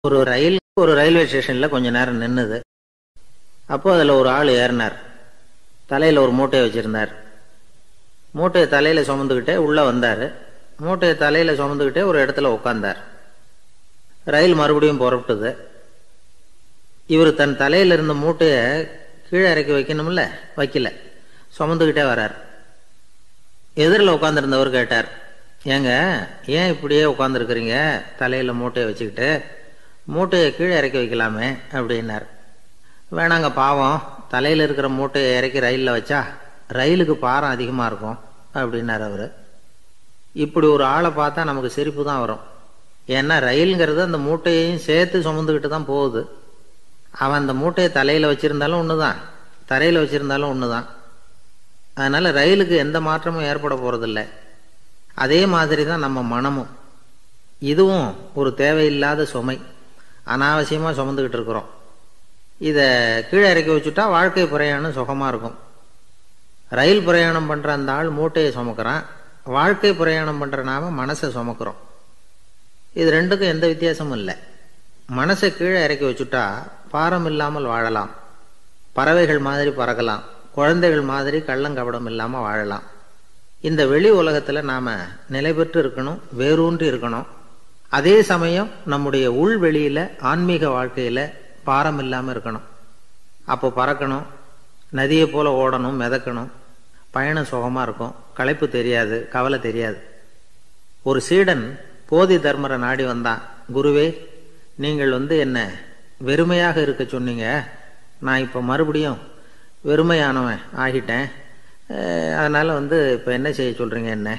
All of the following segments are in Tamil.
ஒரு ரயில் ஒரு ரயில்வே ஸ்டேஷன்ல கொஞ்ச நேரம் நின்னுது. அப்போ அதுல ஒரு ஆள் ஏறினார். தலையில ஒரு மூட்டையை வச்சிருந்தார். மூட்டையை தலையில சுமந்துக்கிட்டே உள்ள வந்தாரு. மூட்டையை தலையில சுமந்துக்கிட்டே ஒரு இடத்துல உட்கார்ந்தார். ரயில் மறுபடியும் புறப்பட்டது. இவர் தன் தலையில இருந்த மூட்டையை கீழே இறக்கி வைக்கணும்ல? வைக்கல. சுமந்துக்கிட்டே வரார். எதிரில் உட்காந்துருந்தவர் கேட்டார் ஏங்க ஏன் இப்படியே உட்காந்துருக்குறீங்க தலையில மூட்டையை வச்சுக்கிட்டு மூட்டையை கீழே இறக்கி வைக்கலாமே அப்படின்னார். வேணாங்க பாவம். தலையில் இருக்கிற மூட்டையை இறக்கி ரயிலில் வச்சா ரயிலுக்கு பாரம் அதிகமாக இருக்கும் அப்படின்னார் அவர். இப்படி ஒரு ஆளை பார்த்தா நமக்கு சிரிப்பு தான் வரும். ஏன்னா ரயிலுங்கிறது அந்த மூட்டையையும் சேர்த்து சுமந்துக்கிட்டு தான் போகுது. அவன் அந்த மூட்டையை தலையில் வச்சுருந்தாலும் ஒன்று தான் தரையில் வச்சுருந்தாலும் ஒன்று தான் அதனால் ரயிலுக்கு எந்த மாற்றமும் ஏற்பட போகிறதில்ல அதே மாதிரி தான் நம்ம மனமும். இதுவும் ஒரு தேவையில்லாத சுமை. அனாவசியமாக சுமந்துக்கிட்டு இருக்கிறோம். இதை கீழே இறக்கி வச்சுட்டா வாழ்க்கை பிரயாணம் சுகமாக இருக்கும். ரயில் பிரயாணம் பண்ணுற அந்த ஆள் மூட்டையை சுமக்கிறான். வாழ்க்கை பிரயாணம் பண்ணுற நாம மனசை சுமக்கிறோம். இது ரெண்டுக்கும் எந்த வித்தியாசமும் இல்லை. மனசை கீழே இறக்கி வச்சுட்டா பாரம் இல்லாமல் வாழலாம். பறவைகள் மாதிரி பறக்கலாம். குழந்தைகள் மாதிரி கள்ளங்கபடம் இல்லாமல் வாழலாம். இந்த வெளி உலகத்தில் நாம் நிலை பெற்று இருக்கணும் வேரூன்றி இருக்கணும். அதே சமயம் நம்முடைய உள் வெளியில ஆன்மீக வாழ்க்கையில் பாரம் இல்லாமல் இருக்கணும். அப்போ பறக்கணும் நதியை போல ஓடணும் மிதக்கணும். பயணம் சுகமாக இருக்கும். களைப்பு தெரியாது கவலை தெரியாது. ஒரு சீடன் போதி தர்மரை நாடி வந்தான். குருவே நீங்கள் வந்து என்ன வெறுமையாக இருக்க சொன்னீங்க. நான் இப்போ மறுபடியும் வெறுமையானவன் ஆகிட்டேன். அதனால் வந்து இப்போ என்ன செய்ய சொல்கிறீங்க என்ன?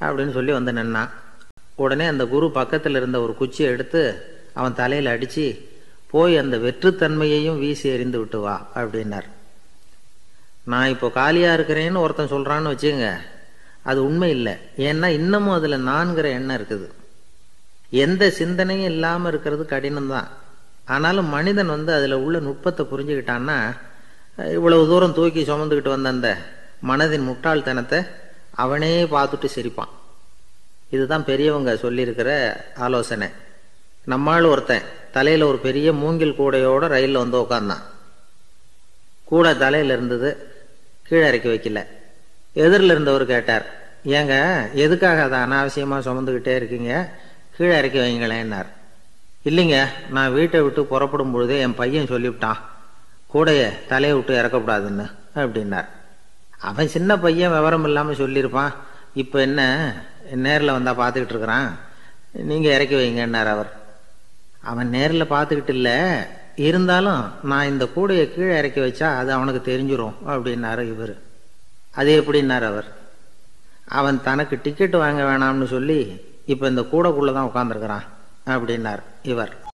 அப்படின்னு சொல்லி வந்து நின்னான். உடனே அந்த குரு பக்கத்தில் இருந்த ஒரு குச்சியை எடுத்து அவன் தலையில் அடித்து போய் அந்த வெற்றுத்தன்மையையும் வீசி எறிந்து விட்டு வா அப்படின்னார். நான் இப்போ காலியாக இருக்கிறேன்னு ஒருத்தன் சொல்கிறான்னு வச்சுங்க அது உண்மை இல்லை. ஏன்னா இன்னமும் அதில் நான்கிற எண்ணம் இருக்குது. எந்த சிந்தனையும் இல்லாமல் இருக்கிறது கடினம்தான். ஆனாலும் மனிதன் வந்து அதில் உள்ள நுட்பத்தை புரிஞ்சுக்கிட்டான்னா இவ்வளவு தூரம் தூக்கி சுமந்துக்கிட்டு வந்த அந்த மனதின் முட்டாள்தனத்தை அவனே பார்த்துட்டு சிரிப்பான். இதுதான் பெரியவங்க சொல்லியிருக்கிற ஆலோசனை. நம்மால் ஒருத்தன் தலையில் ஒரு பெரிய மூங்கில் கூடையோட ரயிலில் வந்து உட்காந்தான் கூடை தலையில் இருந்தது கீழே இறக்கி வைக்கல. எதிரில் இருந்தவர் கேட்டார் ஏங்க எதுக்காக அதை அனாவசியமாக சுமந்துக்கிட்டே இருக்கீங்க? கீழே இறக்கி வைங்களேன்னார். இல்லைங்க நான் வீட்டை விட்டு புறப்படும் பொழுதே என் பையன் சொல்லிவிட்டான் கூடையை தலையை விட்டு இறக்கக்கூடாதுன்னு அப்படின்னார். அவன் சின்ன பையன் விவரம் இல்லாமல் சொல்லியிருப்பான். இப்போ என்ன? நேரில் வந்தால் பார்த்துக்கிட்டு இருக்கிறான். நீங்கள் இறக்கி வைங்கன்னார் அவர். அவன் நேரில் பார்த்துக்கிட்டு இல்லை. இருந்தாலும் நான் இந்த கூடையை கீழே இறக்கி வச்சா அது அவனுக்கு தெரிஞ்சிடும் அப்படின்னாரு இவர். அது எப்படின்னார் அவர்? அவன் தனக்கு டிக்கெட் வாங்க வேணாம்னு சொல்லி இப்போ இந்த கூடைக்குள்ளே தான் உட்காந்துருக்கிறான் அப்படின்னார் இவர்.